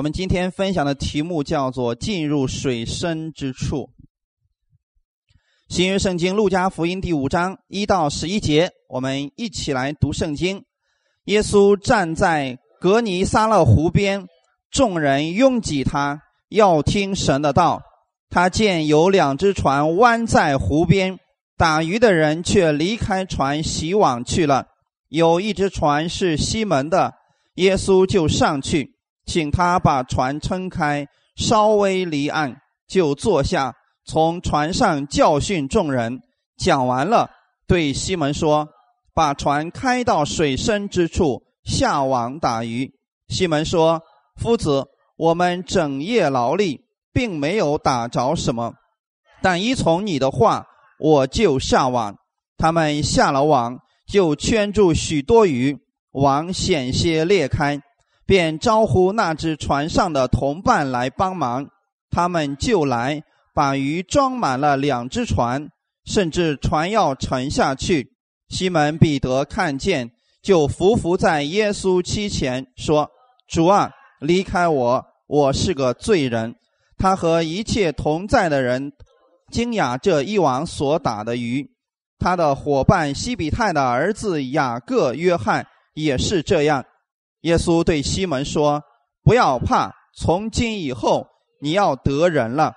我们今天分享的题目叫做“进入水深之处”。新约圣经路加福音第五章一到十一节，我们一起来读圣经。耶稣站在格尼撒勒湖边，众人拥挤他，要听神的道。他见有两只船弯在湖边，打鱼的人却离开船洗网去了。有一只船是西门的，耶稣就上去，请他把船撑开，稍微离岸，就坐下。从船上教训众人，讲完了，对西门说：“把船开到水深之处，下网打鱼。”西门说：“夫子，我们整夜劳力，并没有打着什么，但依从你的话，我就下网。”他们下了网，就圈住许多鱼，网险些裂开，便招呼那只船上的同伴来帮忙，他们就来。把鱼装满了两只船，甚至船要沉下去。西门彼得看见，就伏伏在耶稣膝前说：“主啊，离开我，我是个罪人。”他和一切同在的人惊讶这一网所打的鱼。他的伙伴西比泰的儿子雅各、约翰也是这样。耶稣对西门说：“不要怕，从今以后你要得人了。”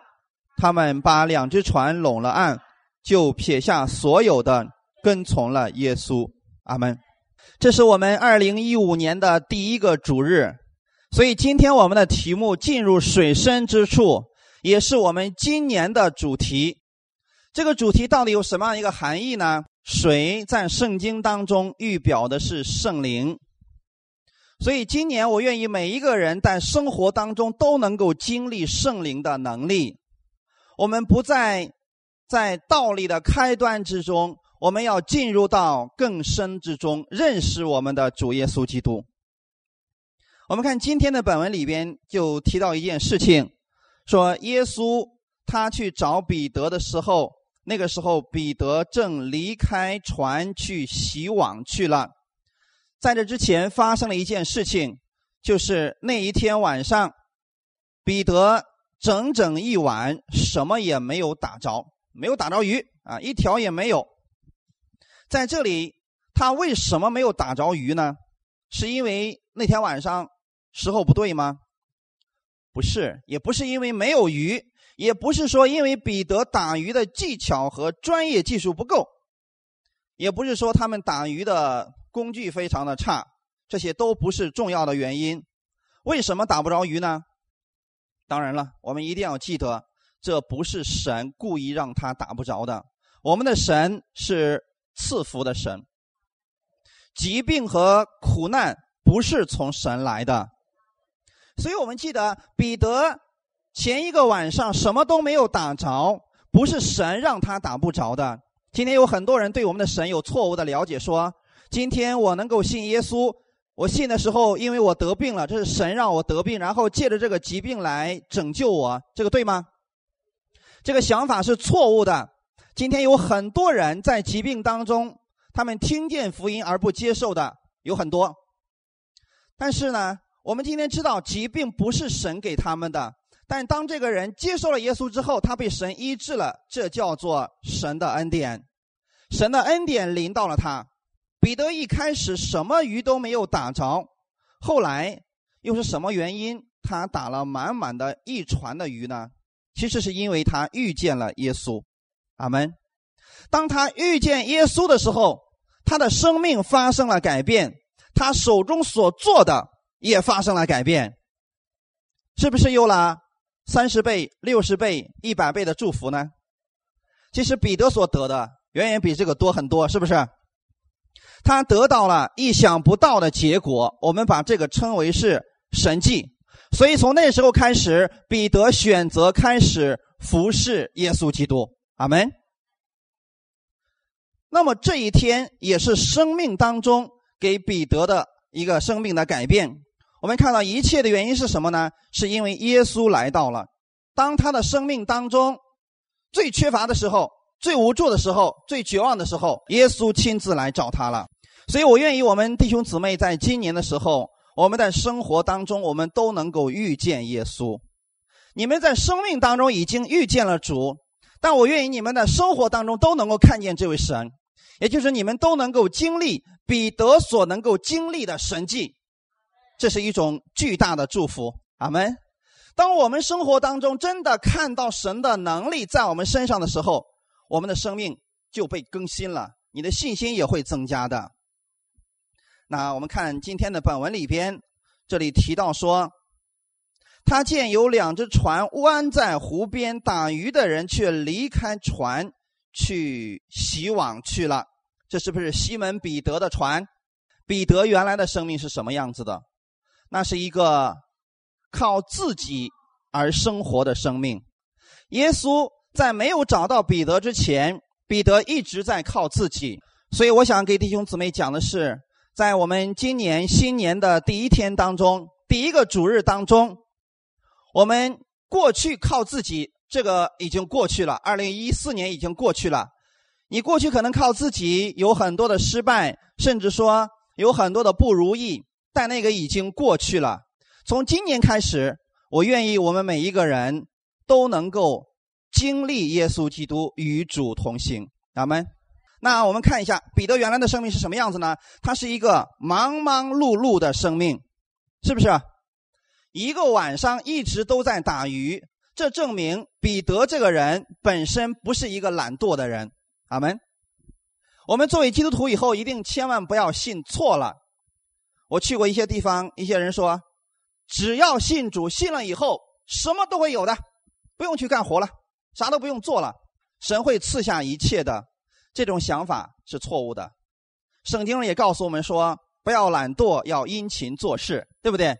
他们把两只船拢了岸，就撇下所有的，跟从了耶稣。阿门。这是我们二零一五年的第一个主日，所以今天我们的题目“进入水深之处”也是我们今年的主题。这个主题到底有什么样一个含义呢？水在圣经当中预表的是圣灵，所以今年我愿意每一个人在生活当中都能够经历圣灵的能力。我们不再在道理的开端之中，我们要进入到更深之中，认识我们的主耶稣基督。我们看今天的本文里边就提到一件事情，说耶稣他去找彼得的时候，那个时候彼得正离开船去洗网去了。在这之前发生了一件事情，就是那一天晚上，彼得。整整一晚，什么也没有打着，没有打着鱼啊，一条也没有。在这里，他为什么没有打着鱼呢？是因为那天晚上时候不对吗？不是，也不是因为没有鱼，也不是说因为彼得打鱼的技巧和专业技术不够，也不是说他们打鱼的工具非常的差，这些都不是重要的原因。为什么打不着鱼呢？当然了，我们一定要记得，这不是神故意让他打不着的。我们的神是赐福的神，疾病和苦难不是从神来的。所以我们记得，彼得前一个晚上什么都没有打着，不是神让他打不着的。今天有很多人对我们的神有错误的了解，说今天我能够信耶稣。我信的时候，因为我得病了，这是神让我得病，然后借着这个疾病来拯救我，这个对吗？这个想法是错误的。今天有很多人在疾病当中，他们听见福音而不接受的有很多。但是呢，我们今天知道疾病不是神给他们的，但当这个人接受了耶稣之后，他被神医治了，这叫做神的恩典，神的恩典临到了他。彼得一开始什么鱼都没有打着，后来又是什么原因他打了满满的一船的鱼呢？其实是因为他遇见了耶稣，阿门。当他遇见耶稣的时候，他的生命发生了改变，他手中所做的也发生了改变，是不是有了三十倍、六十倍、一百倍的祝福呢？其实彼得所得的远远比这个多很多，是不是？他得到了意想不到的结果，我们把这个称为是神迹。所以从那时候开始，彼得选择开始服侍耶稣基督。阿门。那么这一天也是生命当中给彼得的一个生命的改变。我们看到一切的原因是什么呢？是因为耶稣来到了。当他的生命当中最缺乏的时候。最无助的时候，最绝望的时候，耶稣亲自来找他了。所以我愿意，我们弟兄姊妹在今年的时候，我们在生活当中，我们都能够遇见耶稣。你们在生命当中已经遇见了主，但我愿意你们在生活当中都能够看见这位神，也就是你们都能够经历彼得所能够经历的神迹，这是一种巨大的祝福。阿门。当我们生活当中真的看到神的能力在我们身上的时候，我们的生命就被更新了，你的信心也会增加的。那我们看今天的本文里边，这里提到说，他见有两只船弯在湖边，打鱼的人却离开船去洗网去了。这是不是西门彼得的船？彼得原来的生命是什么样子的？那是一个。靠自己而生活的生命，耶稣在没有找到彼得之前，彼得一直在靠自己。所以，我想给弟兄姊妹讲的是，在我们今年新年的第一天当中，第一个主日当中，我们过去靠自己，这个已经过去了。二零一四年已经过去了，你过去可能靠自己有很多的失败，甚至说有很多的不如意，但那个已经过去了。从今年开始，我愿意我们每一个人都能够经历耶稣基督与主同行。阿门。那我们看一下彼得原来的生命是什么样子呢？他是一个忙忙碌碌的生命，是不是？一个晚上一直都在打鱼，这证明彼得这个人本身不是一个懒惰的人。阿门。我们作为基督徒以后，一定千万不要信错了。我去过一些地方，一些人说。只要信主，信了以后什么都会有的，不用去干活了，啥都不用做了，神会赐下一切的。这种想法是错误的。圣经也告诉我们说，不要懒惰，要殷勤做事，对不对？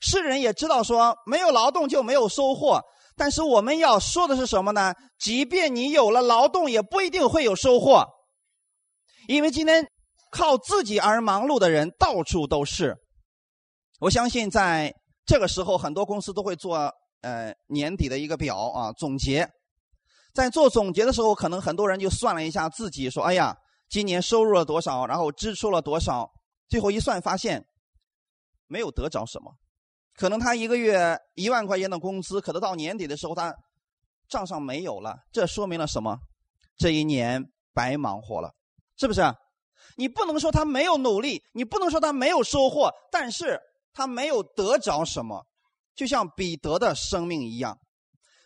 世人也知道说，没有劳动就没有收获。但是我们要说的是什么呢？即便你有了劳动，也不一定会有收获，因为今天靠自己而忙碌的人到处都是。我相信在这个时候，很多公司都会做呃年底的一个表啊总结。在做总结的时候，可能很多人就算了一下自己，说：“哎呀，今年收入了多少，然后支出了多少。”最后一算，发现没有得着什么。可能他一个月一万块钱的工资，可能到年底的时候他账上没有了。这说明了什么？这一年白忙活了，是不是？你不能说他没有努力，你不能说他没有收获，但是。他没有得着什么，就像彼得的生命一样。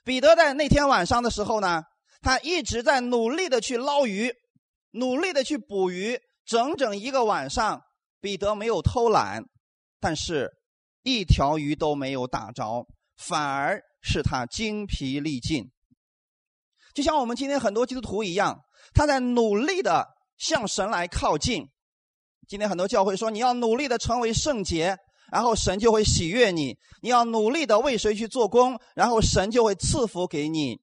彼得在那天晚上的时候呢，他一直在努力的去捞鱼，努力的去捕鱼，整整一个晚上，彼得没有偷懒，但是一条鱼都没有打着，反而是他精疲力尽。就像我们今天很多基督徒一样，他在努力的向神来靠近。今天很多教会说，你要努力的成为圣洁。然后神就会喜悦你，你要努力的为谁去做工，然后神就会赐福给你。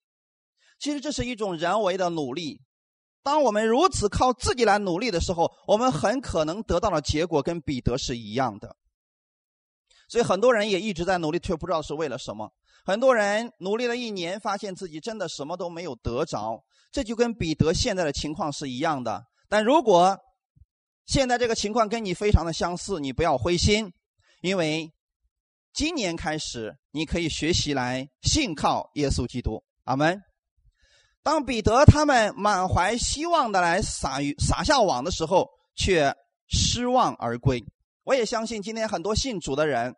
其实这是一种人为的努力。当我们如此靠自己来努力的时候，我们很可能得到的结果跟彼得是一样的。所以很多人也一直在努力，却不知道是为了什么。很多人努力了一年，发现自己真的什么都没有得着。这就跟彼得现在的情况是一样的。但如果现在这个情况跟你非常的相似，你不要灰心。因为今年开始，你可以学习来信靠耶稣基督。阿门。当彼得他们满怀希望的来撒、撒下网的时候，却失望而归。我也相信，今天很多信主的人，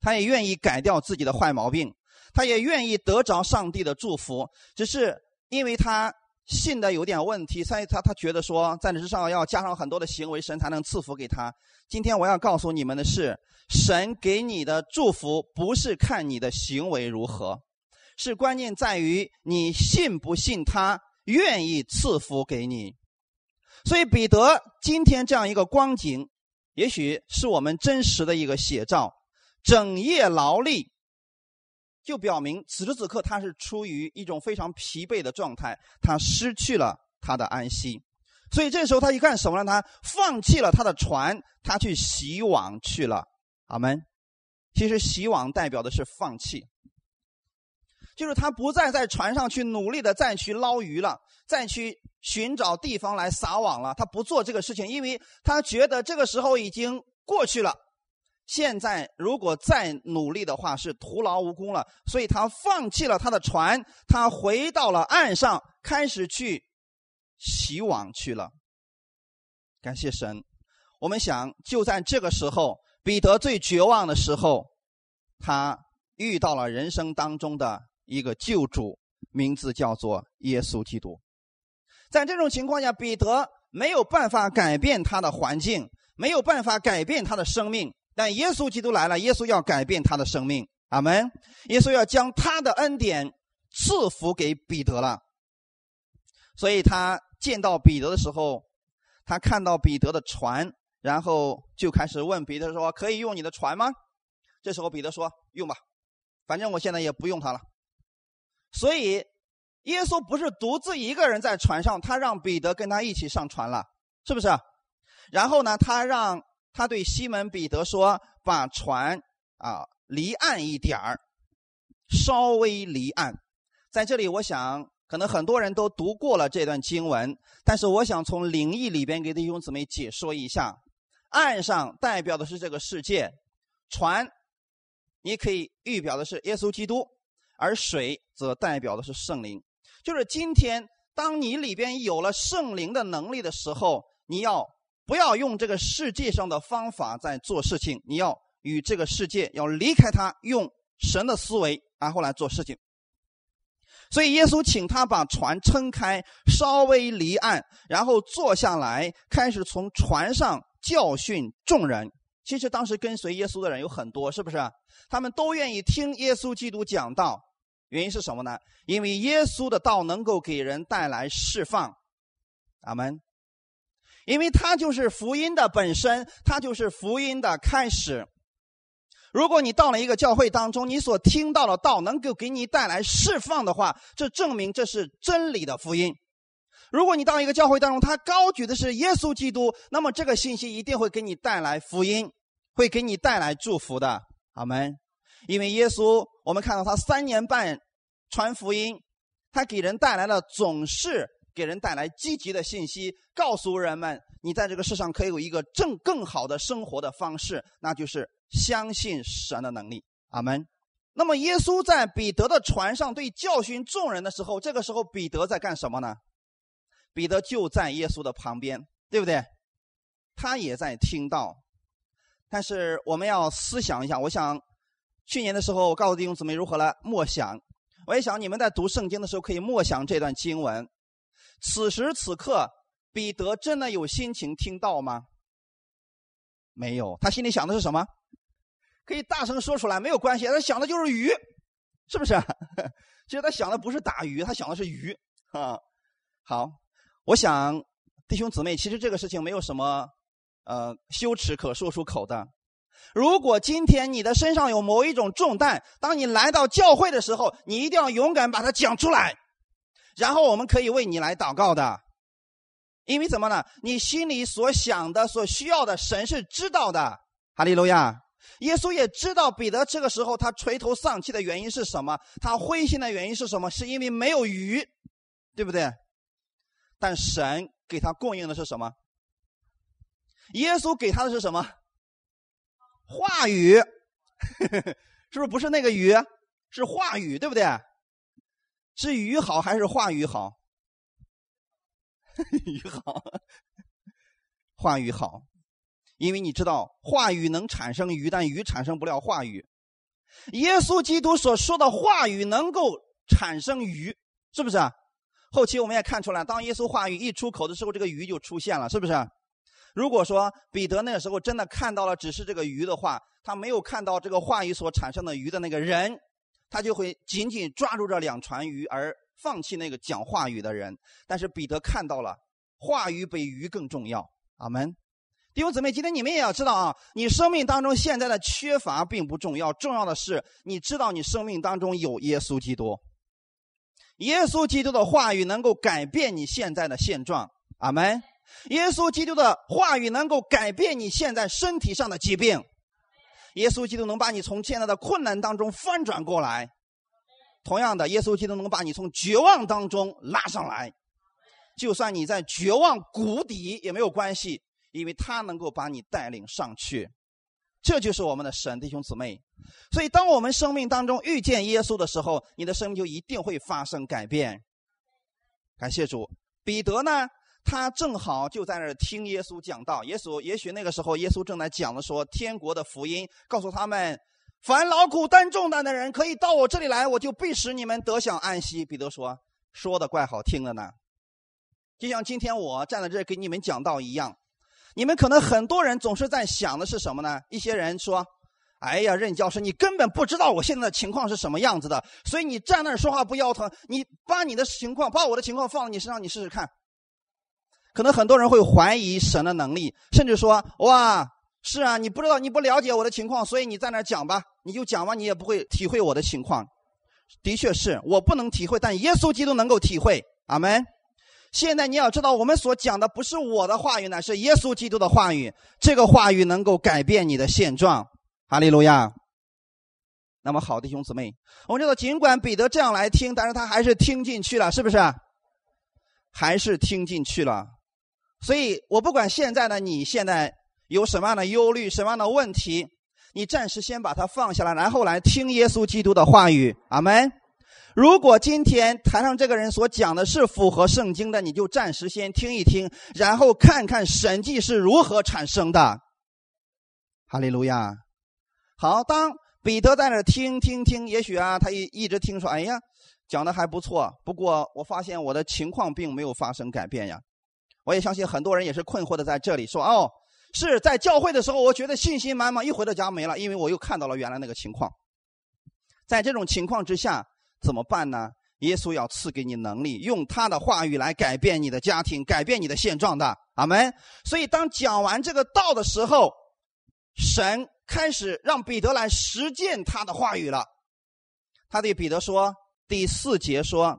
他也愿意改掉自己的坏毛病，他也愿意得着上帝的祝福，只是因为他。信的有点问题，所以他他觉得说，在你之上要加上很多的行为，神才能赐福给他。今天我要告诉你们的是，神给你的祝福不是看你的行为如何，是关键在于你信不信他愿意赐福给你。所以彼得今天这样一个光景，也许是我们真实的一个写照，整夜劳力。就表明此时此刻他是处于一种非常疲惫的状态，他失去了他的安息，所以这时候他一干什么呢？他放弃了他的船，他去洗网去了。阿门。其实洗网代表的是放弃，就是他不再在船上去努力的再去捞鱼了，再去寻找地方来撒网了。他不做这个事情，因为他觉得这个时候已经过去了，现在如果再努力的话是徒劳无功了，所以他放弃了他的船，他回到了岸上，开始去洗网去了。感谢神，我们想就在这个时候，彼得最绝望的时候，他遇到了人生当中的一个救主，名字叫做耶稣基督。在这种情况下，彼得没有办法改变他的环境，没有办法改变他的生命。但耶稣基督来了，耶稣要改变他的生命，阿门。耶稣要将他的恩典赐福给彼得了。所以他见到彼得的时候，他看到彼得的船，然后就开始问彼得说：“可以用你的船吗？”这时候彼得说：“用吧，反正我现在也不用它了。”所以耶稣不是独自一个人在船上，他让彼得跟他一起上船了，是不是？然后呢，他让。他对西门彼得说：“把船啊离岸一点儿，稍微离岸。”在这里，我想可能很多人都读过了这段经文，但是我想从灵异里边给弟兄姊妹解说一下：岸上代表的是这个世界，船你可以预表的是耶稣基督，而水则代表的是圣灵。就是今天，当你里边有了圣灵的能力的时候，你要。不要用这个世界上的方法在做事情，你要与这个世界要离开它，用神的思维然后来做事情。所以耶稣请他把船撑开，稍微离岸，然后坐下来，开始从船上教训众人。其实当时跟随耶稣的人有很多，是不是？他们都愿意听耶稣基督讲道，原因是什么呢？因为耶稣的道能够给人带来释放。阿门。因为它就是福音的本身，它就是福音的开始。如果你到了一个教会当中，你所听到的道能够给你带来释放的话，这证明这是真理的福音。如果你到一个教会当中，他高举的是耶稣基督，那么这个信息一定会给你带来福音，会给你带来祝福的。阿门。因为耶稣，我们看到他三年半传福音，他给人带来的总是。给人带来积极的信息，告诉人们，你在这个世上可以有一个正更好的生活的方式，那就是相信神的能力。阿门。那么，耶稣在彼得的船上对教训众人的时候，这个时候彼得在干什么呢？彼得就在耶稣的旁边，对不对？他也在听到。但是我们要思想一下，我想去年的时候，我告诉弟兄姊妹如何来默想。我也想你们在读圣经的时候可以默想这段经文。此时此刻，彼得真的有心情听到吗？没有，他心里想的是什么？可以大声说出来，没有关系。他想的就是鱼，是不是？其实他想的不是打鱼，他想的是鱼啊。好，我想弟兄姊妹，其实这个事情没有什么呃羞耻可说出口的。如果今天你的身上有某一种重担，当你来到教会的时候，你一定要勇敢把它讲出来。然后我们可以为你来祷告的，因为怎么呢？你心里所想的、所需要的，神是知道的。哈利路亚！耶稣也知道彼得这个时候他垂头丧气的原因是什么，他灰心的原因是什么？是因为没有鱼，对不对？但神给他供应的是什么？耶稣给他的是什么？话语，是不是不是那个鱼？是话语，对不对？是鱼好还是话语好？鱼好，话语好，因为你知道话语能产生鱼，但鱼产生不了话语。耶稣基督所说的话语能够产生鱼，是不是？后期我们也看出来，当耶稣话语一出口的时候，这个鱼就出现了，是不是？如果说彼得那个时候真的看到了只是这个鱼的话，他没有看到这个话语所产生的鱼的那个人。他就会紧紧抓住这两船鱼，而放弃那个讲话语的人。但是彼得看到了，话语比鱼更重要。阿门。弟兄姊妹，今天你们也要知道啊，你生命当中现在的缺乏并不重要，重要的是你知道你生命当中有耶稣基督。耶稣基督的话语能够改变你现在的现状。阿门。耶稣基督的话语能够改变你现在身体上的疾病。耶稣基督能把你从现在的困难当中翻转过来，同样的，耶稣基督能把你从绝望当中拉上来。就算你在绝望谷底也没有关系，因为他能够把你带领上去。这就是我们的神，弟兄姊妹。所以，当我们生命当中遇见耶稣的时候，你的生命就一定会发生改变。感谢主，彼得呢，他正好就在那儿听耶稣讲道。耶稣也许那个时候，耶稣正在讲的说天国的福音，告诉他们，凡劳苦担重担的人，可以到我这里来，我就必使你们得享安息。彼得说：“说的怪好听的呢。”就像今天我站在这给你们讲道一样，你们可能很多人总是在想的是什么呢？一些人说。哎呀，任教师，你根本不知道我现在的情况是什么样子的，所以你站那儿说话不腰疼。你把你的情况，把我的情况放在你身上，你试试看。可能很多人会怀疑神的能力，甚至说：“哇，是啊，你不知道，你不了解我的情况，所以你在那讲吧，你就讲吧，你也不会体会我的情况。”的确是我不能体会，但耶稣基督能够体会。阿门。现在你要知道，我们所讲的不是我的话语，乃是耶稣基督的话语。这个话语能够改变你的现状。哈利路亚。那么好，弟兄姊妹，我们知道，尽管彼得这样来听，但是他还是听进去了，是不是？还是听进去了。所以我不管现在的你现在有什么样的忧虑、什么样的问题，你暂时先把它放下来，然后来听耶稣基督的话语。阿门。如果今天台上这个人所讲的是符合圣经的，你就暂时先听一听，然后看看神迹是如何产生的。哈利路亚。好，当彼得在那听听听，也许啊，他一一直听说，哎呀，讲的还不错。不过我发现我的情况并没有发生改变呀。我也相信很多人也是困惑的，在这里说，哦，是在教会的时候，我觉得信心满满，一回到家没了，因为我又看到了原来那个情况。在这种情况之下，怎么办呢？耶稣要赐给你能力，用他的话语来改变你的家庭，改变你的现状的。阿门。所以当讲完这个道的时候，神。开始让彼得来实践他的话语了。他对彼得说：“第四节说，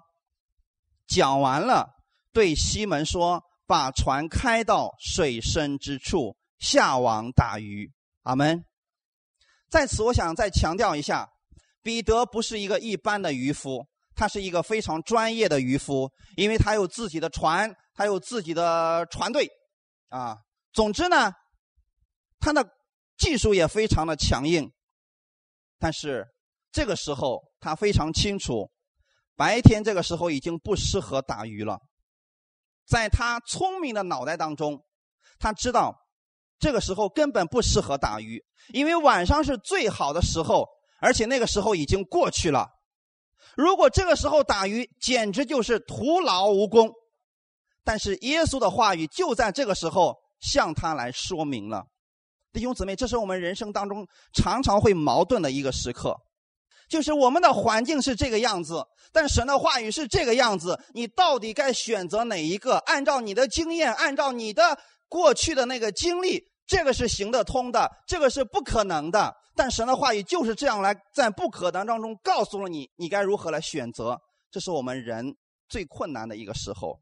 讲完了，对西门说，把船开到水深之处，下网打鱼。”阿门。在此，我想再强调一下，彼得不是一个一般的渔夫，他是一个非常专业的渔夫，因为他有自己的船，他有自己的船队。啊，总之呢，他的。技术也非常的强硬，但是这个时候他非常清楚，白天这个时候已经不适合打鱼了。在他聪明的脑袋当中，他知道这个时候根本不适合打鱼，因为晚上是最好的时候，而且那个时候已经过去了。如果这个时候打鱼，简直就是徒劳无功。但是耶稣的话语就在这个时候向他来说明了。弟兄姊妹，这是我们人生当中常常会矛盾的一个时刻，就是我们的环境是这个样子，但神的话语是这个样子，你到底该选择哪一个？按照你的经验，按照你的过去的那个经历，这个是行得通的，这个是不可能的。但神的话语就是这样来，在不可能当中告诉了你，你该如何来选择。这是我们人最困难的一个时候。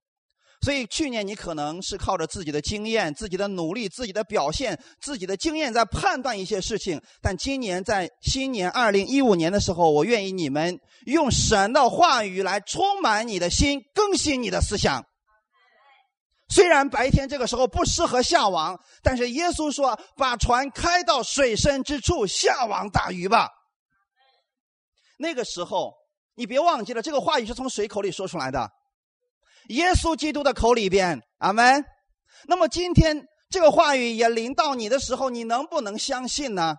所以去年你可能是靠着自己的经验、自己的努力、自己的表现、自己的经验在判断一些事情，但今年在新年二零一五年的时候，我愿意你们用神的话语来充满你的心，更新你的思想。虽然白天这个时候不适合下网，但是耶稣说：“把船开到水深之处，下网打鱼吧。”那个时候，你别忘记了，这个话语是从谁口里说出来的？耶稣基督的口里边，阿门。那么今天这个话语也临到你的时候，你能不能相信呢？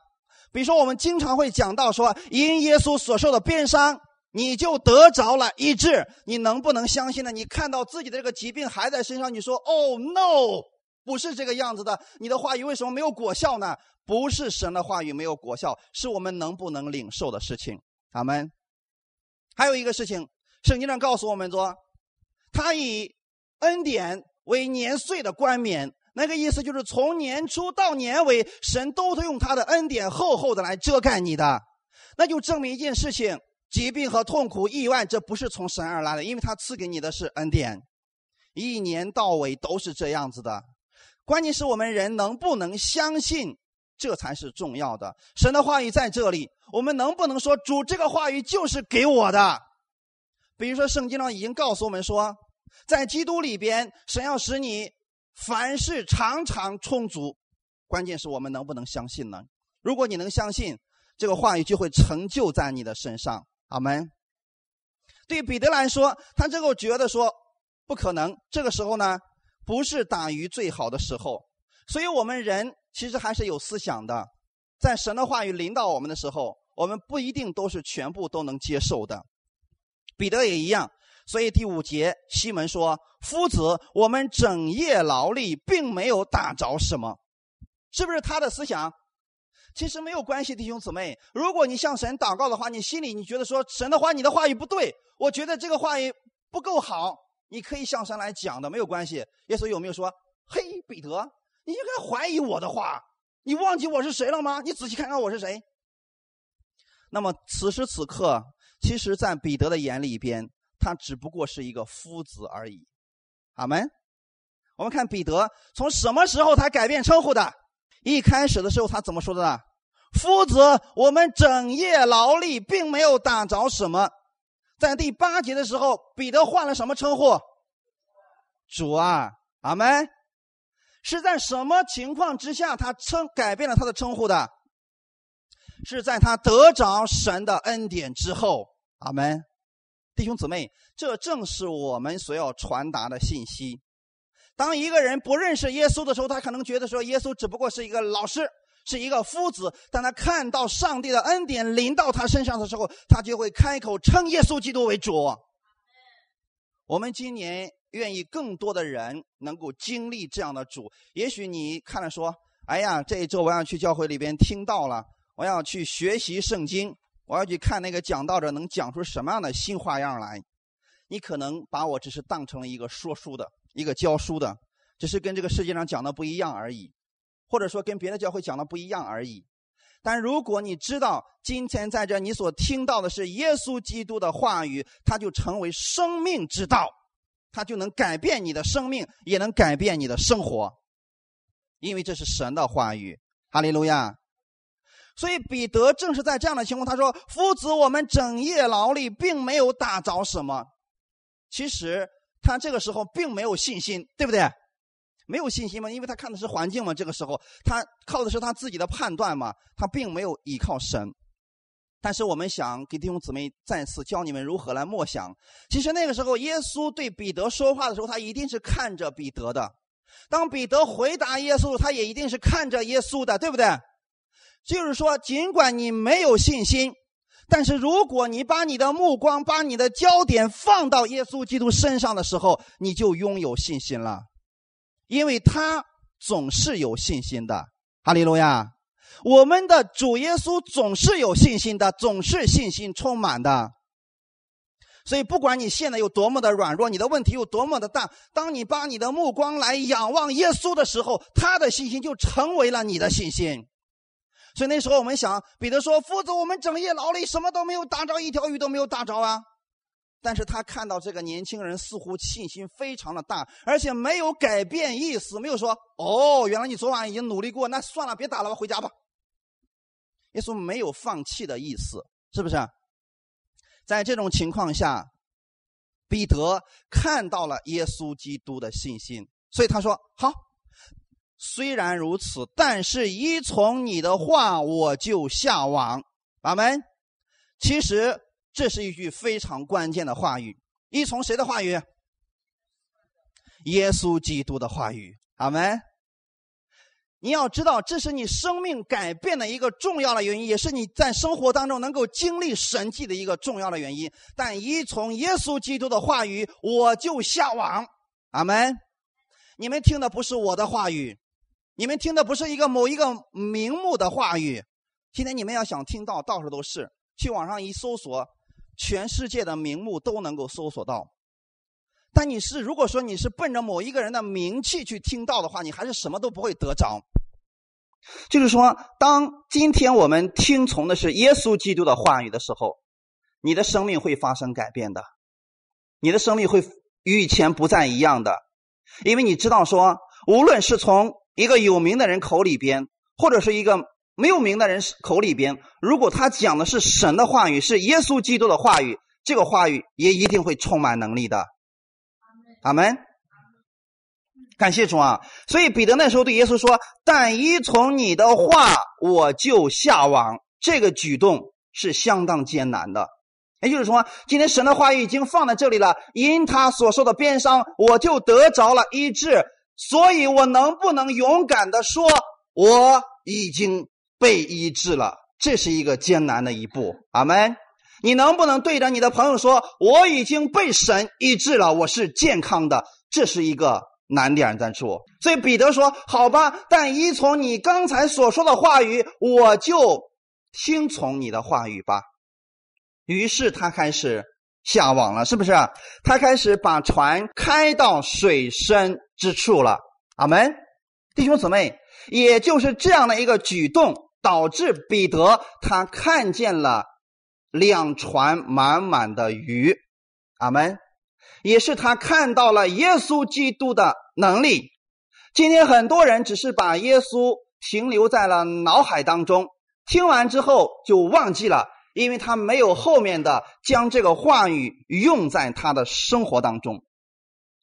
比如说，我们经常会讲到说，因耶稣所受的鞭伤，你就得着了医治。你能不能相信呢？你看到自己的这个疾病还在身上，你说：“Oh no，不是这个样子的。”你的话语为什么没有果效呢？不是神的话语没有果效，是我们能不能领受的事情。阿门。还有一个事情，圣经上告诉我们说。他以恩典为年岁的冠冕，那个意思就是从年初到年尾，神都会用他的恩典厚厚的来遮盖你的。那就证明一件事情：疾病和痛苦、意外，这不是从神而来的，因为他赐给你的是恩典。一年到尾都是这样子的。关键是我们人能不能相信，这才是重要的。神的话语在这里，我们能不能说主这个话语就是给我的？比如说，圣经上已经告诉我们说。在基督里边，神要使你凡事常常充足。关键是我们能不能相信呢？如果你能相信，这个话语就会成就在你的身上。阿门。对彼得来说，他这个觉得说不可能。这个时候呢，不是打鱼最好的时候。所以我们人其实还是有思想的，在神的话语临到我们的时候，我们不一定都是全部都能接受的。彼得也一样。所以第五节，西门说：“夫子，我们整夜劳力，并没有打着什么，是不是他的思想？其实没有关系，弟兄姊妹。如果你向神祷告的话，你心里你觉得说神的话，你的话语不对，我觉得这个话语不够好，你可以向神来讲的，没有关系。耶稣有没有说：‘嘿，彼得，你应该怀疑我的话，你忘记我是谁了吗？你仔细看看我是谁。’那么此时此刻，其实，在彼得的眼里边。”他只不过是一个夫子而已，阿门。我们看彼得从什么时候他改变称呼的？一开始的时候他怎么说的呢？夫子，我们整夜劳力，并没有打着什么。在第八节的时候，彼得换了什么称呼？主啊，阿门。是在什么情况之下他称改变了他的称呼的？是在他得着神的恩典之后，阿门。弟兄姊妹，这正是我们所要传达的信息。当一个人不认识耶稣的时候，他可能觉得说耶稣只不过是一个老师，是一个夫子。当他看到上帝的恩典临到他身上的时候，他就会开口称耶稣基督为主。我们今年愿意更多的人能够经历这样的主。也许你看了说：“哎呀，这一周我要去教会里边听到了，我要去学习圣经。”我要去看那个讲道者能讲出什么样的新花样来，你可能把我只是当成了一个说书的、一个教书的，只是跟这个世界上讲的不一样而已，或者说跟别的教会讲的不一样而已。但如果你知道今天在这你所听到的是耶稣基督的话语，它就成为生命之道，它就能改变你的生命，也能改变你的生活，因为这是神的话语。哈利路亚。所以彼得正是在这样的情况，他说：“夫子，我们整夜劳力，并没有打着什么。其实他这个时候并没有信心，对不对？没有信心嘛，因为他看的是环境嘛。这个时候他靠的是他自己的判断嘛，他并没有依靠神。但是我们想给弟兄姊妹再次教你们如何来默想。其实那个时候耶稣对彼得说话的时候，他一定是看着彼得的；当彼得回答耶稣，他也一定是看着耶稣的，对不对？”就是说，尽管你没有信心，但是如果你把你的目光、把你的焦点放到耶稣基督身上的时候，你就拥有信心了，因为他总是有信心的。哈利路亚！我们的主耶稣总是有信心的，总是信心充满的。所以，不管你现在有多么的软弱，你的问题有多么的大，当你把你的目光来仰望耶稣的时候，他的信心就成为了你的信心。所以那时候我们想，彼得说：“夫子，我们整夜劳力，什么都没有打着，一条鱼都没有打着啊。”但是他看到这个年轻人似乎信心非常的大，而且没有改变意思，没有说：“哦，原来你昨晚已经努力过，那算了，别打了吧，回家吧。”耶稣没有放弃的意思，是不是？在这种情况下，彼得看到了耶稣基督的信心，所以他说：“好。”虽然如此，但是依从你的话，我就下网。阿门。其实这是一句非常关键的话语。依从谁的话语？耶稣基督的话语。阿门。你要知道，这是你生命改变的一个重要的原因，也是你在生活当中能够经历神迹的一个重要的原因。但依从耶稣基督的话语，我就下网。阿门。你们听的不是我的话语。你们听的不是一个某一个名目的话语，今天你们要想听到，到处都是，去网上一搜索，全世界的名目都能够搜索到。但你是如果说你是奔着某一个人的名气去听到的话，你还是什么都不会得着。就是说，当今天我们听从的是耶稣基督的话语的时候，你的生命会发生改变的，你的生命会与以前不再一样的，因为你知道说，无论是从一个有名的人口里边，或者是一个没有名的人口里边，如果他讲的是神的话语，是耶稣基督的话语，这个话语也一定会充满能力的。阿门。感谢主啊！所以彼得那时候对耶稣说：“但依从你的话，我就下网。”这个举动是相当艰难的。也就是说，今天神的话语已经放在这里了，因他所受的鞭伤，我就得着了医治。所以我能不能勇敢的说，我已经被医治了？这是一个艰难的一步。阿门。你能不能对着你的朋友说，我已经被神医治了，我是健康的？这是一个。难点在处，所以彼得说：“好吧，但依从你刚才所说的话语，我就听从你的话语吧。”于是他开始下网了，是不是？他开始把船开到水深之处了。阿门，弟兄姊妹，也就是这样的一个举动，导致彼得他看见了两船满满的鱼。阿门。也是他看到了耶稣基督的能力。今天很多人只是把耶稣停留在了脑海当中，听完之后就忘记了，因为他没有后面的将这个话语用在他的生活当中。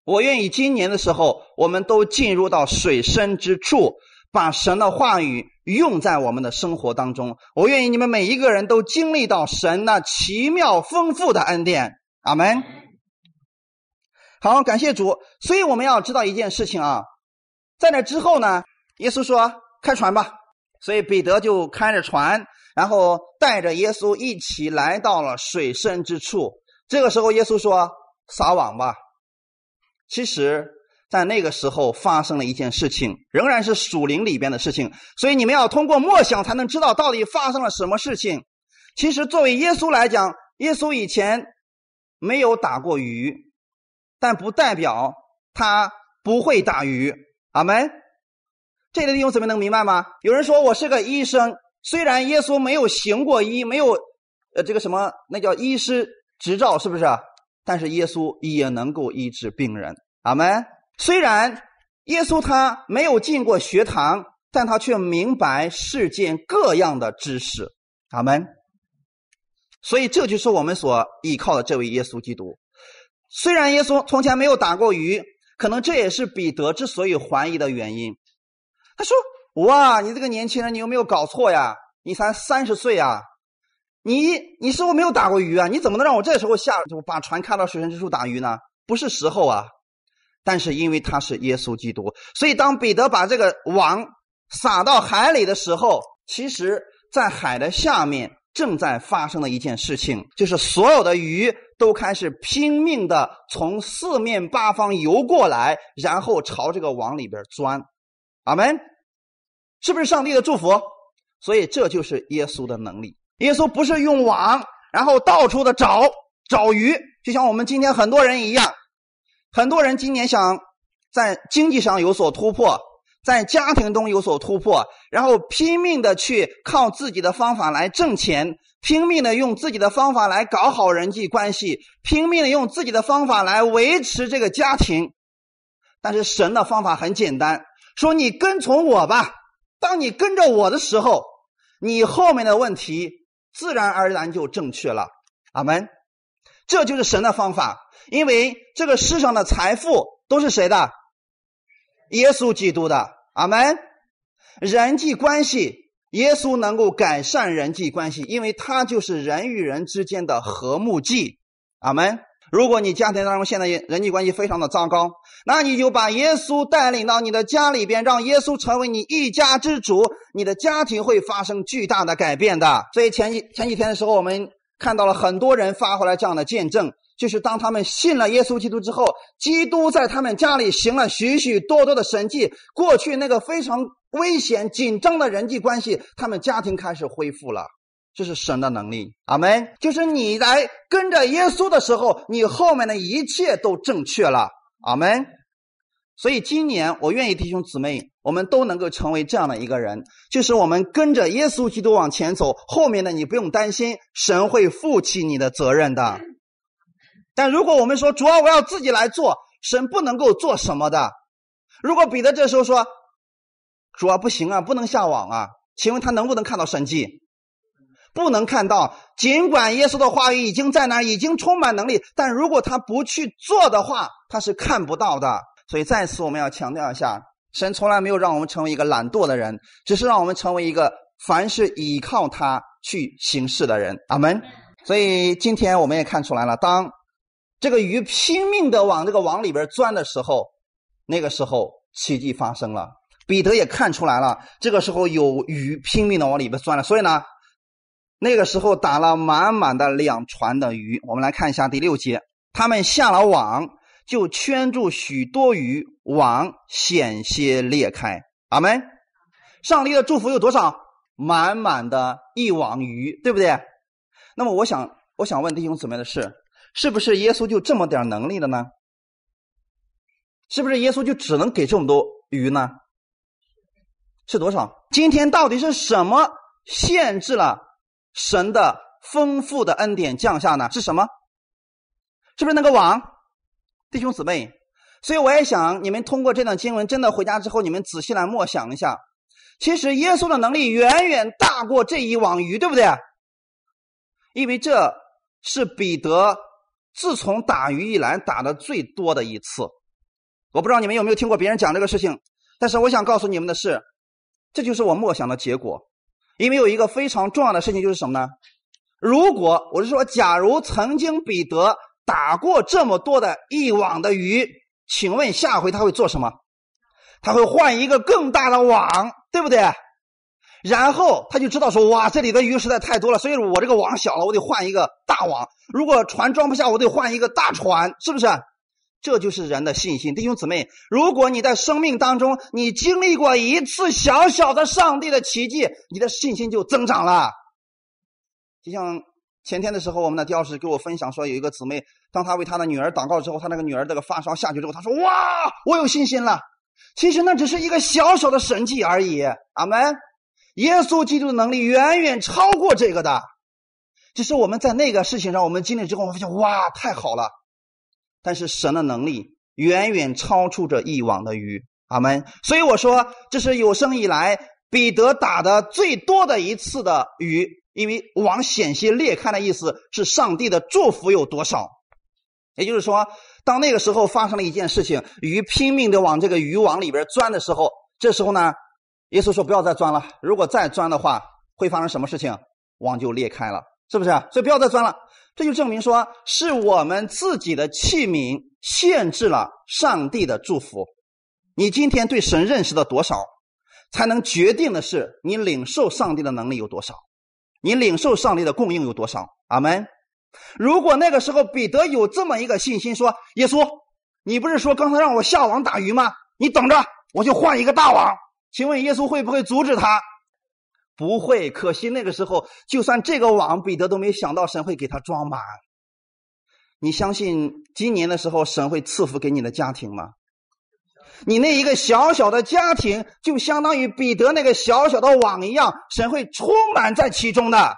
我愿意今年的时候，我们都进入到水深之处，把神的话语用在我们的生活当中。我愿意你们每一个人都经历到神那奇妙丰富的恩典。阿门。好，感谢主。所以我们要知道一件事情啊，在那之后呢，耶稣说开船吧。所以彼得就开着船，然后带着耶稣一起来到了水深之处。这个时候，耶稣说撒网吧。其实，在那个时候发生了一件事情，仍然是属灵里边的事情。所以你们要通过默想才能知道到底发生了什么事情。其实，作为耶稣来讲，耶稣以前没有打过鱼。但不代表他不会打鱼，阿门。这里的弟兄姊妹能明白吗？有人说我是个医生，虽然耶稣没有行过医，没有呃这个什么那叫医师执照，是不是？但是耶稣也能够医治病人，阿门。虽然耶稣他没有进过学堂，但他却明白世间各样的知识，阿门。所以这就是我们所依靠的这位耶稣基督。虽然耶稣从前没有打过鱼，可能这也是彼得之所以怀疑的原因。他说：“哇，你这个年轻人，你有没有搞错呀？你才三十岁啊，你你是不是没有打过鱼啊？你怎么能让我这时候下把船开到水深之处打鱼呢？不是时候啊！但是因为他是耶稣基督，所以当彼得把这个网撒到海里的时候，其实在海的下面。”正在发生的一件事情，就是所有的鱼都开始拼命的从四面八方游过来，然后朝这个网里边钻。阿门，是不是上帝的祝福？所以这就是耶稣的能力。耶稣不是用网，然后到处的找找鱼，就像我们今天很多人一样。很多人今年想在经济上有所突破。在家庭中有所突破，然后拼命的去靠自己的方法来挣钱，拼命的用自己的方法来搞好人际关系，拼命的用自己的方法来维持这个家庭。但是神的方法很简单，说你跟从我吧。当你跟着我的时候，你后面的问题自然而然就正确了。阿门。这就是神的方法，因为这个世上的财富都是谁的？耶稣基督的阿门，人际关系，耶稣能够改善人际关系，因为他就是人与人之间的和睦剂。阿门。如果你家庭当中现在人际关系非常的糟糕，那你就把耶稣带领到你的家里边，让耶稣成为你一家之主，你的家庭会发生巨大的改变的。所以前几前几天的时候，我们看到了很多人发回来这样的见证。就是当他们信了耶稣基督之后，基督在他们家里行了许许多多的神迹。过去那个非常危险、紧张的人际关系，他们家庭开始恢复了。这是神的能力，阿门。就是你来跟着耶稣的时候，你后面的一切都正确了，阿门。所以今年我愿意弟兄姊妹，我们都能够成为这样的一个人，就是我们跟着耶稣基督往前走，后面的你不用担心，神会负起你的责任的。但如果我们说主要我要自己来做，神不能够做什么的。如果彼得这时候说主要不行啊，不能下网啊，请问他能不能看到神迹？不能看到。尽管耶稣的话语已经在那，已经充满能力，但如果他不去做的话，他是看不到的。所以再次我们要强调一下，神从来没有让我们成为一个懒惰的人，只是让我们成为一个凡是依靠他去行事的人。阿门。所以今天我们也看出来了，当这个鱼拼命的往这个网里边钻的时候，那个时候奇迹发生了。彼得也看出来了，这个时候有鱼拼命的往里边钻了，所以呢，那个时候打了满满的两船的鱼。我们来看一下第六节，他们下了网，就圈住许多鱼，网险些裂开。阿门。上帝的祝福有多少？满满的一网鱼，对不对？那么我想，我想问弟兄姊妹的是，是不是耶稣就这么点能力了呢？是不是耶稣就只能给这么多鱼呢？是多少？今天到底是什么限制了神的丰富的恩典降下呢？是什么？是不是那个网？弟兄姊妹，所以我也想你们通过这段经文，真的回家之后，你们仔细来默想一下。其实耶稣的能力远远大过这一网鱼，对不对？因为这是彼得自从打鱼以来打的最多的一次。我不知道你们有没有听过别人讲这个事情，但是我想告诉你们的是。这就是我默想的结果，因为有一个非常重要的事情就是什么呢？如果我是说，假如曾经彼得打过这么多的一网的鱼，请问下回他会做什么？他会换一个更大的网，对不对？然后他就知道说，哇，这里的鱼实在太多了，所以我这个网小了，我得换一个大网。如果船装不下，我得换一个大船，是不是？这就是人的信心，弟兄姊妹。如果你在生命当中你经历过一次小小的上帝的奇迹，你的信心就增长了。就像前天的时候，我们的教师给我分享说，有一个姊妹，当她为她的女儿祷告之后，她那个女儿这个发烧下去之后，她说：“哇，我有信心了。”其实那只是一个小小的神迹而已。阿门。耶稣基督的能力远远超过这个的。只是我们在那个事情上，我们经历之后，我们发现，哇，太好了。但是神的能力远远超出这一网的鱼，阿门。所以我说，这是有生以来彼得打的最多的一次的鱼，因为网险些裂开的意思是上帝的祝福有多少。也就是说，当那个时候发生了一件事情，鱼拼命的往这个渔网里边钻的时候，这时候呢，耶稣说不要再钻了，如果再钻的话，会发生什么事情？网就裂开了，是不是？所以不要再钻了。这就证明说，是我们自己的器皿限制了上帝的祝福。你今天对神认识的多少，才能决定的是你领受上帝的能力有多少，你领受上帝的供应有多少。阿门。如果那个时候彼得有这么一个信心，说：“耶稣，你不是说刚才让我下网打鱼吗？你等着，我就换一个大网。”请问耶稣会不会阻止他？不会，可惜那个时候，就算这个网，彼得都没想到神会给他装满。你相信今年的时候，神会赐福给你的家庭吗？你那一个小小的家庭，就相当于彼得那个小小的网一样，神会充满在其中的。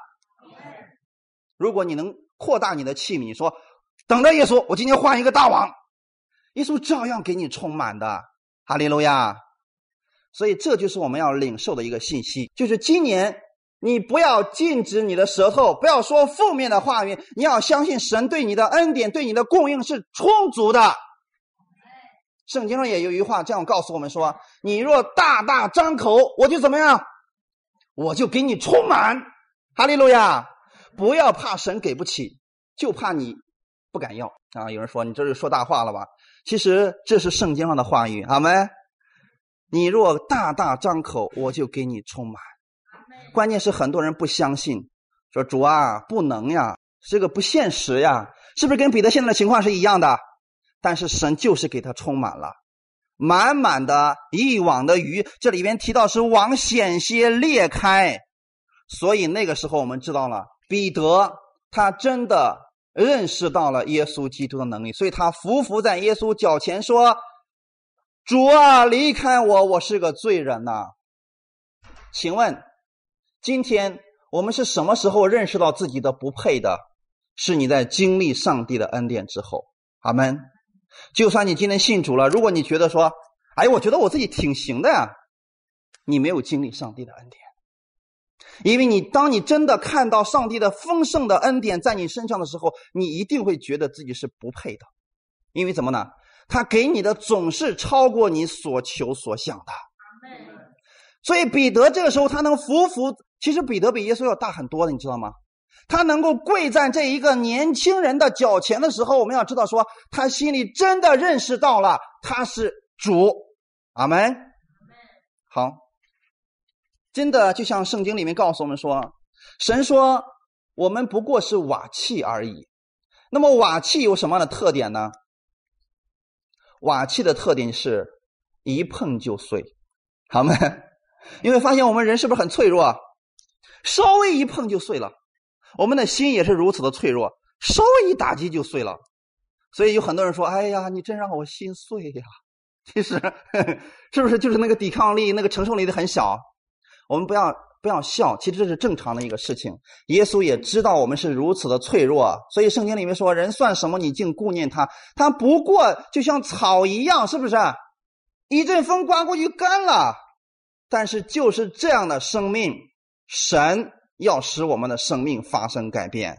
如果你能扩大你的器皿，说等着耶稣，我今天换一个大网，耶稣照样给你充满的。哈利路亚。所以这就是我们要领受的一个信息，就是今年你不要禁止你的舌头，不要说负面的话语，你要相信神对你的恩典、对你的供应是充足的。圣经上也有一句话这样告诉我们说：“你若大大张口，我就怎么样？我就给你充满。”哈利路亚！不要怕神给不起，就怕你不敢要啊！有人说你这是说大话了吧？其实这是圣经上的话语，好没？你若大大张口，我就给你充满。关键是很多人不相信，说主啊，不能呀，这个不现实呀，是不是跟彼得现在的情况是一样的？但是神就是给他充满了，满满的一网的鱼。这里边提到是网险些裂开，所以那个时候我们知道了，彼得他真的认识到了耶稣基督的能力，所以他伏伏在耶稣脚前说。主啊，离开我，我是个罪人呐！请问，今天我们是什么时候认识到自己的不配的？是你在经历上帝的恩典之后。阿门。就算你今天信主了，如果你觉得说，哎，我觉得我自己挺行的呀，你没有经历上帝的恩典，因为你当你真的看到上帝的丰盛的恩典在你身上的时候，你一定会觉得自己是不配的，因为怎么呢？他给你的总是超过你所求所想的。所以彼得这个时候他能服服，其实彼得比耶稣要大很多的，你知道吗？他能够跪在这一个年轻人的脚前的时候，我们要知道说，他心里真的认识到了他是主。阿门。好，真的就像圣经里面告诉我们说，神说我们不过是瓦器而已。那么瓦器有什么样的特点呢？瓦器的特点是一碰就碎，好吗？你会发现我们人是不是很脆弱？稍微一碰就碎了。我们的心也是如此的脆弱，稍微一打击就碎了。所以有很多人说：“哎呀，你真让我心碎呀！”其实 是不是就是那个抵抗力、那个承受力的很小？我们不要不要笑，其实这是正常的一个事情。耶稣也知道我们是如此的脆弱，所以圣经里面说：“人算什么？你竟顾念他？他不过就像草一样，是不是？一阵风刮过去干了。”但是就是这样的生命，神要使我们的生命发生改变。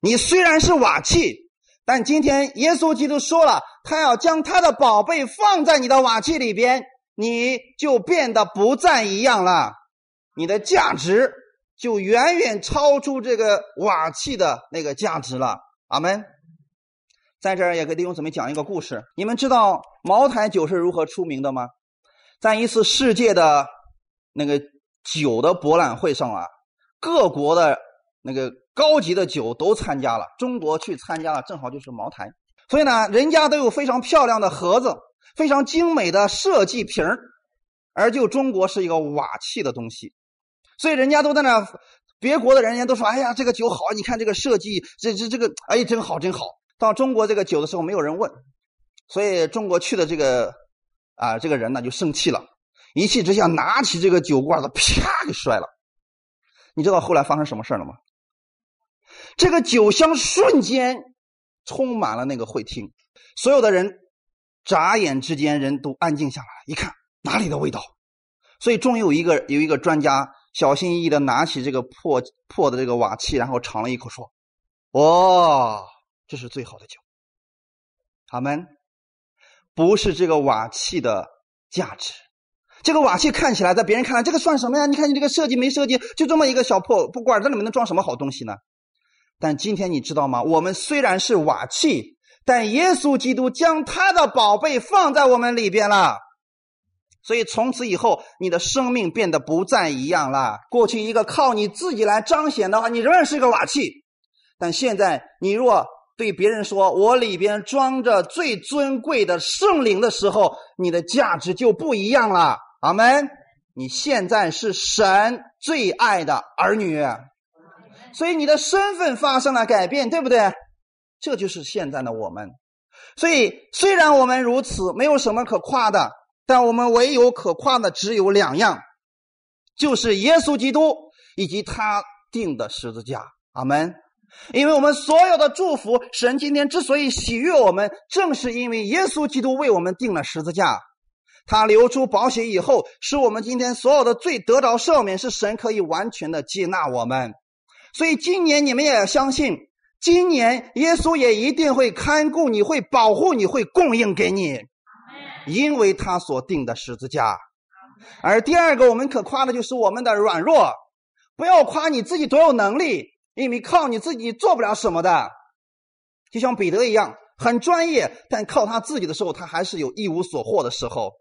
你虽然是瓦器，但今天耶稣基督说了，他要将他的宝贝放在你的瓦器里边，你就变得不再一样了。你的价值就远远超出这个瓦器的那个价值了。阿门。在这儿也给弟兄姊妹讲一个故事。你们知道茅台酒是如何出名的吗？在一次世界的那个酒的博览会上啊，各国的那个高级的酒都参加了，中国去参加了，正好就是茅台。所以呢，人家都有非常漂亮的盒子，非常精美的设计瓶而就中国是一个瓦器的东西，所以人家都在那，别国的人家都说：“哎呀，这个酒好，你看这个设计，这这这个，哎，真好，真好。”到中国这个酒的时候，没有人问，所以中国去的这个。啊，这个人呢就生气了，一气之下拿起这个酒罐子，啪给摔了。你知道后来发生什么事了吗？这个酒香瞬间充满了那个会厅，所有的人眨眼之间人都安静下来，一看哪里的味道？所以终于有一个有一个专家小心翼翼的拿起这个破破的这个瓦器，然后尝了一口，说：“哇，这是最好的酒。”他们。不是这个瓦器的价值，这个瓦器看起来在别人看来，这个算什么呀？你看你这个设计没设计，就这么一个小破布罐，这里面能装什么好东西呢？但今天你知道吗？我们虽然是瓦器，但耶稣基督将他的宝贝放在我们里边了，所以从此以后，你的生命变得不再一样了。过去一个靠你自己来彰显的话，你仍然是一个瓦器，但现在你若。对别人说：“我里边装着最尊贵的圣灵的时候，你的价值就不一样了。”阿门。你现在是神最爱的儿女，所以你的身份发生了改变，对不对？这就是现在的我们。所以虽然我们如此，没有什么可夸的，但我们唯有可夸的只有两样，就是耶稣基督以及他定的十字架。阿门。因为我们所有的祝福，神今天之所以喜悦我们，正是因为耶稣基督为我们定了十字架，他流出宝血以后，使我们今天所有的罪得到赦免，是神可以完全的接纳我们。所以今年你们也要相信，今年耶稣也一定会看顾你，会保护你，会供应给你，因为他所定的十字架。而第二个，我们可夸的就是我们的软弱，不要夸你自己多有能力。因为靠你自己做不了什么的，就像彼得一样很专业，但靠他自己的时候，他还是有一无所获的时候。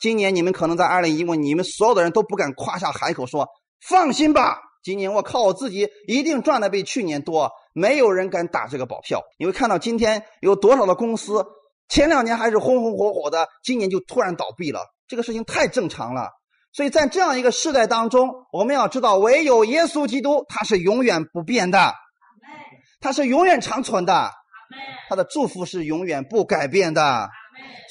今年你们可能在二零一五，你们所有的人都不敢夸下海口说：“放心吧，今年我靠我自己一定赚的比去年多。”没有人敢打这个保票。你会看到今天有多少的公司，前两年还是红红火火的，今年就突然倒闭了。这个事情太正常了。所以在这样一个时代当中，我们要知道，唯有耶稣基督他是永远不变的，他是永远长存的，他的祝福是永远不改变的。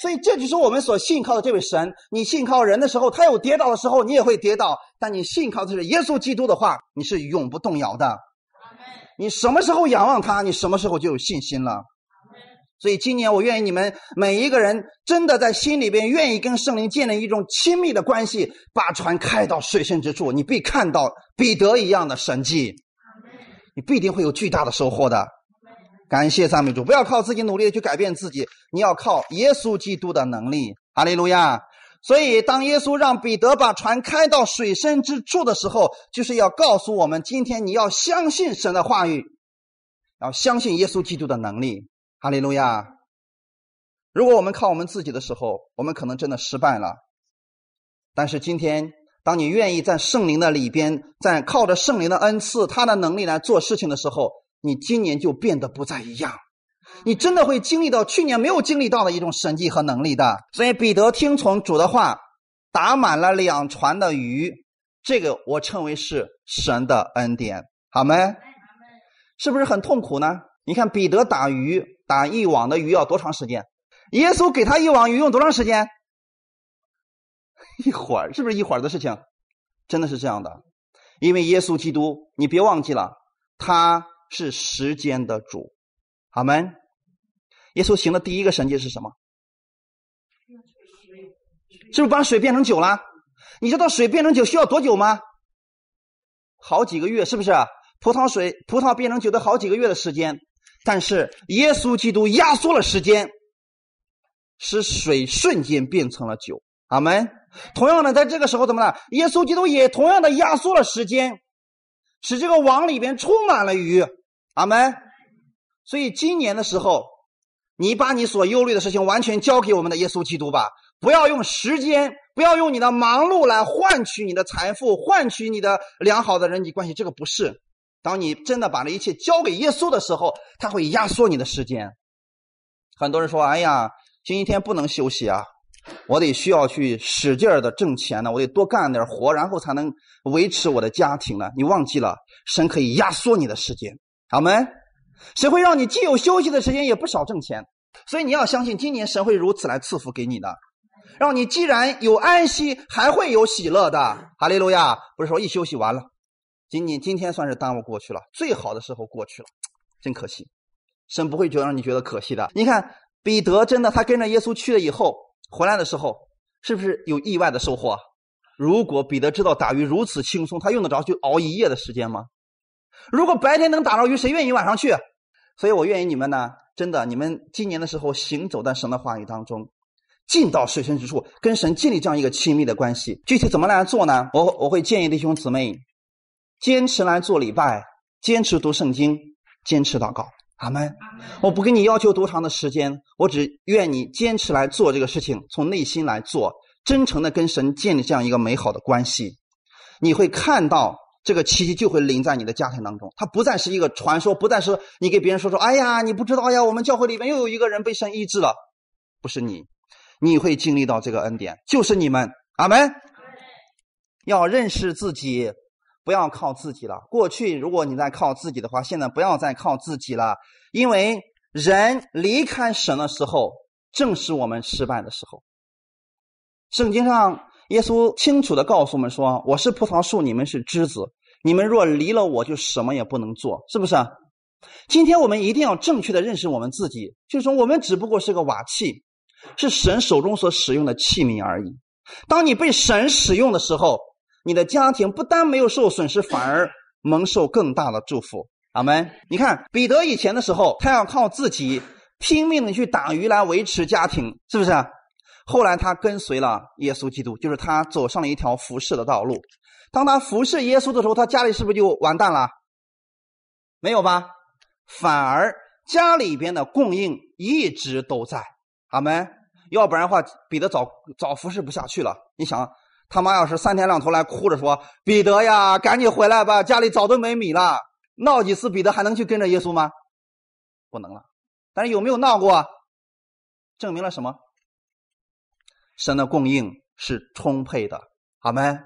所以这就是我们所信靠的这位神。你信靠人的时候，他有跌倒的时候，你也会跌倒；但你信靠的是耶稣基督的话，你是永不动摇的。你什么时候仰望他，你什么时候就有信心了。所以今年我愿意你们每一个人真的在心里边愿意跟圣灵建立一种亲密的关系，把船开到水深之处，你必看到彼得一样的神迹，你必定会有巨大的收获的。感谢赞美主，不要靠自己努力的去改变自己，你要靠耶稣基督的能力。哈利路亚！所以，当耶稣让彼得把船开到水深之处的时候，就是要告诉我们：今天你要相信神的话语，要相信耶稣基督的能力。哈利路亚！如果我们靠我们自己的时候，我们可能真的失败了。但是今天，当你愿意在圣灵的里边，在靠着圣灵的恩赐、他的能力来做事情的时候，你今年就变得不再一样。你真的会经历到去年没有经历到的一种神迹和能力的。所以彼得听从主的话，打满了两船的鱼，这个我称为是神的恩典，好没？是不是很痛苦呢？你看彼得打鱼，打一网的鱼要多长时间？耶稣给他一网鱼用多长时间？一会儿，是不是一会儿的事情？真的是这样的，因为耶稣基督，你别忘记了，他是时间的主。阿门。耶稣行的第一个神迹是什么？是不是把水变成酒了？你知道水变成酒需要多久吗？好几个月，是不是？葡萄水、葡萄变成酒得好几个月的时间。但是耶稣基督压缩了时间，使水瞬间变成了酒。阿门。同样的，在这个时候怎么了？耶稣基督也同样的压缩了时间，使这个网里边充满了鱼。阿门。所以今年的时候，你把你所忧虑的事情完全交给我们的耶稣基督吧，不要用时间，不要用你的忙碌来换取你的财富，换取你的良好的人际关系。这个不是。当你真的把这一切交给耶稣的时候，他会压缩你的时间。很多人说：“哎呀，星期天不能休息啊，我得需要去使劲儿的挣钱呢，我得多干点活，然后才能维持我的家庭呢。”你忘记了，神可以压缩你的时间，好没？谁会让你既有休息的时间，也不少挣钱？所以你要相信，今年神会如此来赐福给你的，让你既然有安息，还会有喜乐的。哈利路亚！不是说一休息完了，仅仅今天算是耽误过去了，最好的时候过去了，真可惜。神不会觉得让你觉得可惜的。你看彼得真的，他跟着耶稣去了以后，回来的时候是不是有意外的收获？如果彼得知道打鱼如此轻松，他用得着去熬一夜的时间吗？如果白天能打着鱼，谁愿意晚上去？所以我愿意你们呢，真的，你们今年的时候行走在神的话语当中，进到水深之处，跟神建立这样一个亲密的关系。具体怎么来做呢？我我会建议弟兄姊妹坚持来做礼拜，坚持读圣经，坚持祷告。阿门。我不跟你要求多长的时间，我只愿你坚持来做这个事情，从内心来做，真诚的跟神建立这样一个美好的关系，你会看到。这个奇迹就会临在你的家庭当中，它不再是一个传说，不再是你给别人说说，哎呀，你不知道呀，我们教会里面又有一个人被神医治了，不是你，你会经历到这个恩典，就是你们，阿门。要认识自己，不要靠自己了。过去如果你在靠自己的话，现在不要再靠自己了，因为人离开神的时候，正是我们失败的时候。圣经上。耶稣清楚的告诉我们说：“我是葡萄树，你们是枝子。你们若离了我，就什么也不能做，是不是？今天我们一定要正确的认识我们自己，就是说，我们只不过是个瓦器，是神手中所使用的器皿而已。当你被神使用的时候，你的家庭不但没有受损失，反而蒙受更大的祝福。阿门。你看彼得以前的时候，他要靠自己拼命的去打鱼来维持家庭，是不是？”后来他跟随了耶稣基督，就是他走上了一条服侍的道路。当他服侍耶稣的时候，他家里是不是就完蛋了？没有吧？反而家里边的供应一直都在。阿门。要不然的话，彼得早早服侍不下去了。你想，他妈要是三天两头来哭着说：“彼得呀，赶紧回来吧，家里早都没米了。”闹几次，彼得还能去跟着耶稣吗？不能了。但是有没有闹过？证明了什么？神的供应是充沛的，好没？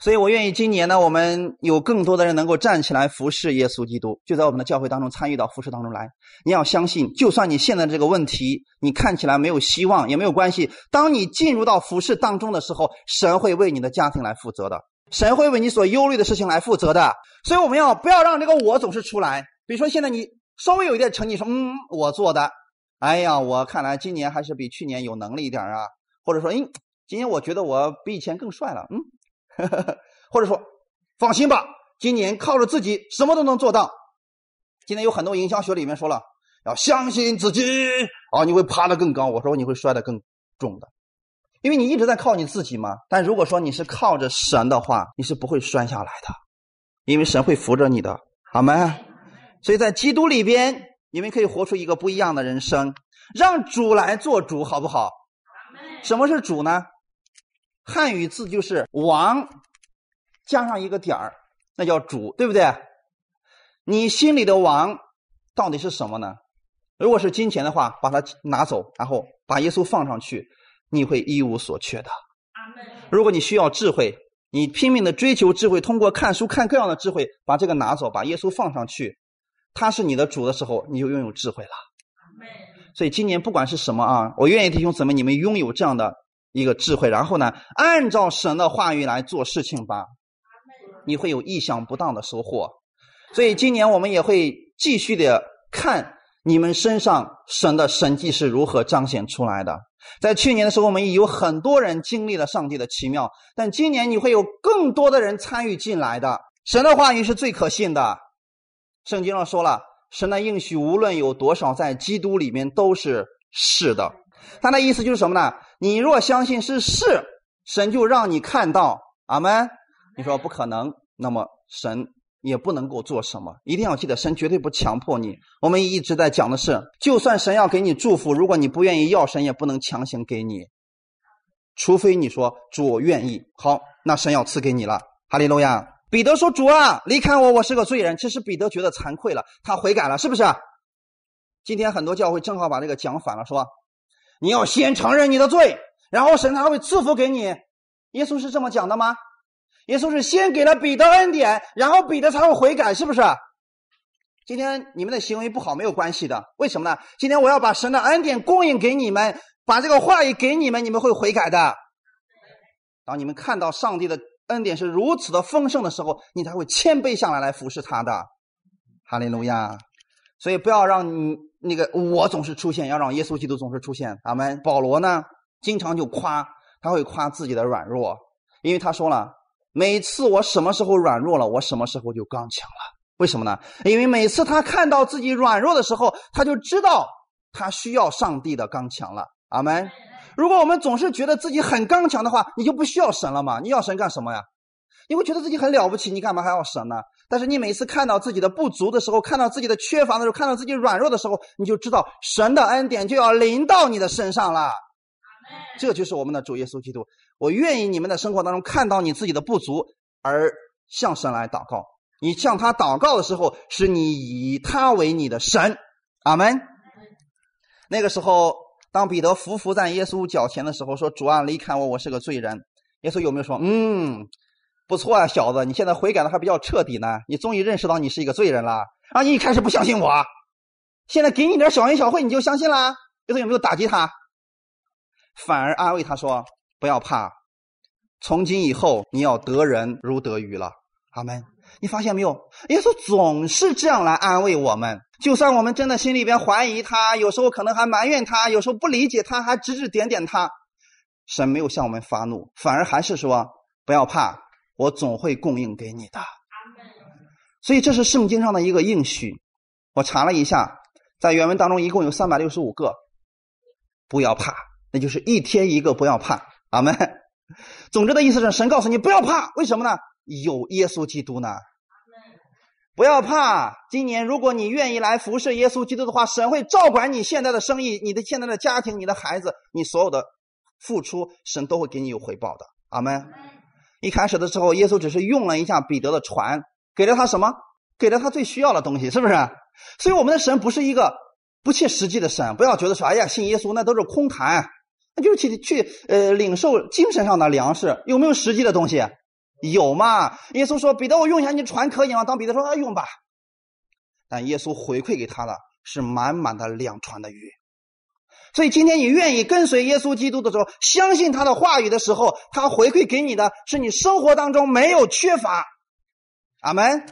所以我愿意今年呢，我们有更多的人能够站起来服侍耶稣基督，就在我们的教会当中参与到服侍当中来。你要相信，就算你现在这个问题你看起来没有希望也没有关系。当你进入到服侍当中的时候，神会为你的家庭来负责的，神会为你所忧虑的事情来负责的。所以我们要不要让这个我总是出来？比如说现在你稍微有一点成绩，说嗯，我做的，哎呀，我看来今年还是比去年有能力一点啊。或者说，哎，今年我觉得我比以前更帅了，嗯，或者说，放心吧，今年靠着自己什么都能做到。今天有很多营销学里面说了，要相信自己啊，你会爬得更高。我说你会摔得更重的，因为你一直在靠你自己嘛。但如果说你是靠着神的话，你是不会摔下来的，因为神会扶着你的，好吗？所以在基督里边，你们可以活出一个不一样的人生，让主来做主，好不好？什么是主呢？汉语字就是王，加上一个点儿，那叫主，对不对？你心里的王到底是什么呢？如果是金钱的话，把它拿走，然后把耶稣放上去，你会一无所缺的。如果你需要智慧，你拼命的追求智慧，通过看书看各样的智慧，把这个拿走，把耶稣放上去。他是你的主的时候，你就拥有智慧了。所以今年不管是什么啊，我愿意弟兄姊妹你们拥有这样的一个智慧，然后呢，按照神的话语来做事情吧，你会有意想不到的收获。所以今年我们也会继续的看你们身上神的神迹是如何彰显出来的。在去年的时候，我们有很多人经历了上帝的奇妙，但今年你会有更多的人参与进来的。神的话语是最可信的。圣经上说了，神的应许无论有多少，在基督里面都是是的。他的意思就是什么呢？你若相信是是，神就让你看到。阿门。你说不可能，那么神也不能够做什么。一定要记得，神绝对不强迫你。我们一直在讲的是，就算神要给你祝福，如果你不愿意要，神也不能强行给你。除非你说主我愿意，好，那神要赐给你了。哈利路亚。彼得说：“主啊，离开我，我是个罪人。”其实彼得觉得惭愧了，他悔改了，是不是？今天很多教会正好把这个讲反了，说你要先承认你的罪，然后神才会赐福给你。耶稣是这么讲的吗？耶稣是先给了彼得恩典，然后彼得才会悔改，是不是？今天你们的行为不好没有关系的，为什么呢？今天我要把神的恩典供应给你们，把这个话语给你们，你们会悔改的。当你们看到上帝的。恩典是如此的丰盛的时候，你才会谦卑下来来服侍他的，哈利路亚。所以不要让你那个我总是出现，要让耶稣基督总是出现。阿门。保罗呢，经常就夸，他会夸自己的软弱，因为他说了，每次我什么时候软弱了，我什么时候就刚强了。为什么呢？因为每次他看到自己软弱的时候，他就知道他需要上帝的刚强了。阿门。如果我们总是觉得自己很刚强的话，你就不需要神了嘛？你要神干什么呀？你会觉得自己很了不起，你干嘛还要神呢？但是你每次看到自己的不足的时候，看到自己的缺乏的时候，看到自己软弱的时候，你就知道神的恩典就要临到你的身上了。这就是我们的主耶稣基督。我愿意你们的生活当中看到你自己的不足，而向神来祷告。你向他祷告的时候，是你以他为你的神。阿门。那个时候。当彼得伏伏在耶稣脚前的时候，说：“主啊，离开我，我是个罪人。”耶稣有没有说：“嗯，不错啊，小子，你现在悔改的还比较彻底呢。你终于认识到你是一个罪人了啊！你一开始不相信我，现在给你点小恩小惠，你就相信了。”耶稣有没有打击他？反而安慰他说：“不要怕，从今以后你要得人如得鱼了。”阿门。你发现没有？耶稣总是这样来安慰我们。就算我们真的心里边怀疑他，有时候可能还埋怨他，有时候不理解他，还指指点点他，神没有向我们发怒，反而还是说不要怕，我总会供应给你的。所以这是圣经上的一个应许。我查了一下，在原文当中一共有三百六十五个。不要怕，那就是一天一个不要怕。阿门。总之的意思是，神告诉你不要怕，为什么呢？有耶稣基督呢。不要怕，今年如果你愿意来服侍耶稣基督的话，神会照管你现在的生意、你的现在的家庭、你的孩子，你所有的付出，神都会给你有回报的。阿门。一开始的时候，耶稣只是用了一下彼得的船，给了他什么？给了他最需要的东西，是不是？所以我们的神不是一个不切实际的神，不要觉得说，哎呀，信耶稣那都是空谈，那就是去去呃领受精神上的粮食，有没有实际的东西？有嘛？耶稣说：“彼得，我用一下你船可以吗？”当彼得说：“啊，用吧。”但耶稣回馈给他的是满满的两船的鱼。所以今天你愿意跟随耶稣基督的时候，相信他的话语的时候，他回馈给你的是你生活当中没有缺乏。阿门。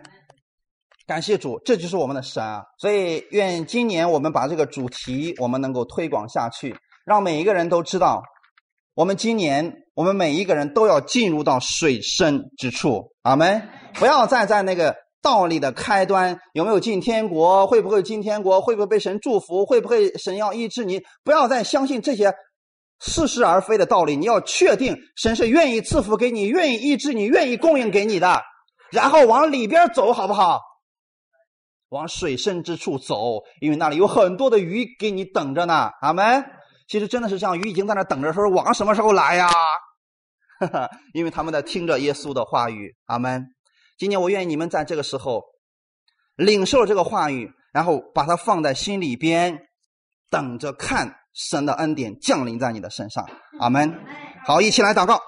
感谢主，这就是我们的神啊！所以愿今年我们把这个主题我们能够推广下去，让每一个人都知道。我们今年，我们每一个人都要进入到水深之处，阿门！不要再在那个道理的开端，有没有进天国？会不会进天国？会不会被神祝福？会不会神要医治你？不要再相信这些似是而非的道理。你要确定神是愿意赐福给你，愿意医治你，愿意供应给你的，然后往里边走，好不好？往水深之处走，因为那里有很多的鱼给你等着呢。阿门。其实真的是这样，鱼已经在那等着，说王什么时候来呀？哈哈，因为他们在听着耶稣的话语。阿门。今年我愿意你们在这个时候领受这个话语，然后把它放在心里边，等着看神的恩典降临在你的身上。阿门。好，一起来祷告。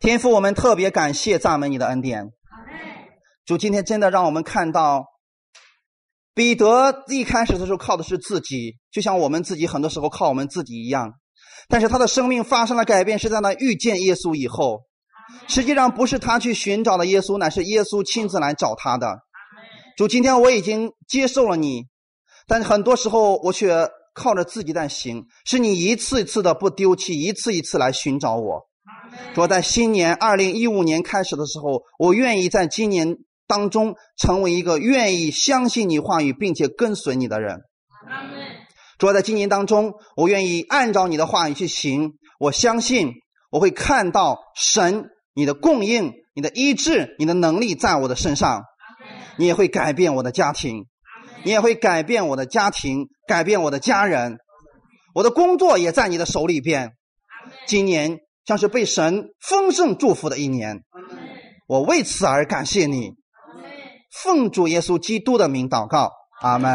天父，我们特别感谢赞美你的恩典。主，今天真的让我们看到。彼得一开始的时候靠的是自己，就像我们自己很多时候靠我们自己一样。但是他的生命发生了改变，是在那遇见耶稣以后。实际上不是他去寻找的耶稣，乃是耶稣亲自来找他的。主，今天我已经接受了你，但很多时候我却靠着自己在行。是你一次一次的不丢弃，一次一次来寻找我。说在新年二零一五年开始的时候，我愿意在今年。当中成为一个愿意相信你话语并且跟随你的人。主要在今年当中，我愿意按照你的话语去行。我相信我会看到神你的供应、你的医治、你的能力在我的身上。你也会改变我的家庭，你也会改变我的家庭，改变我的家人。我的工作也在你的手里边。今年将是被神丰盛祝福的一年。我为此而感谢你。奉主耶稣基督的名祷告，阿门。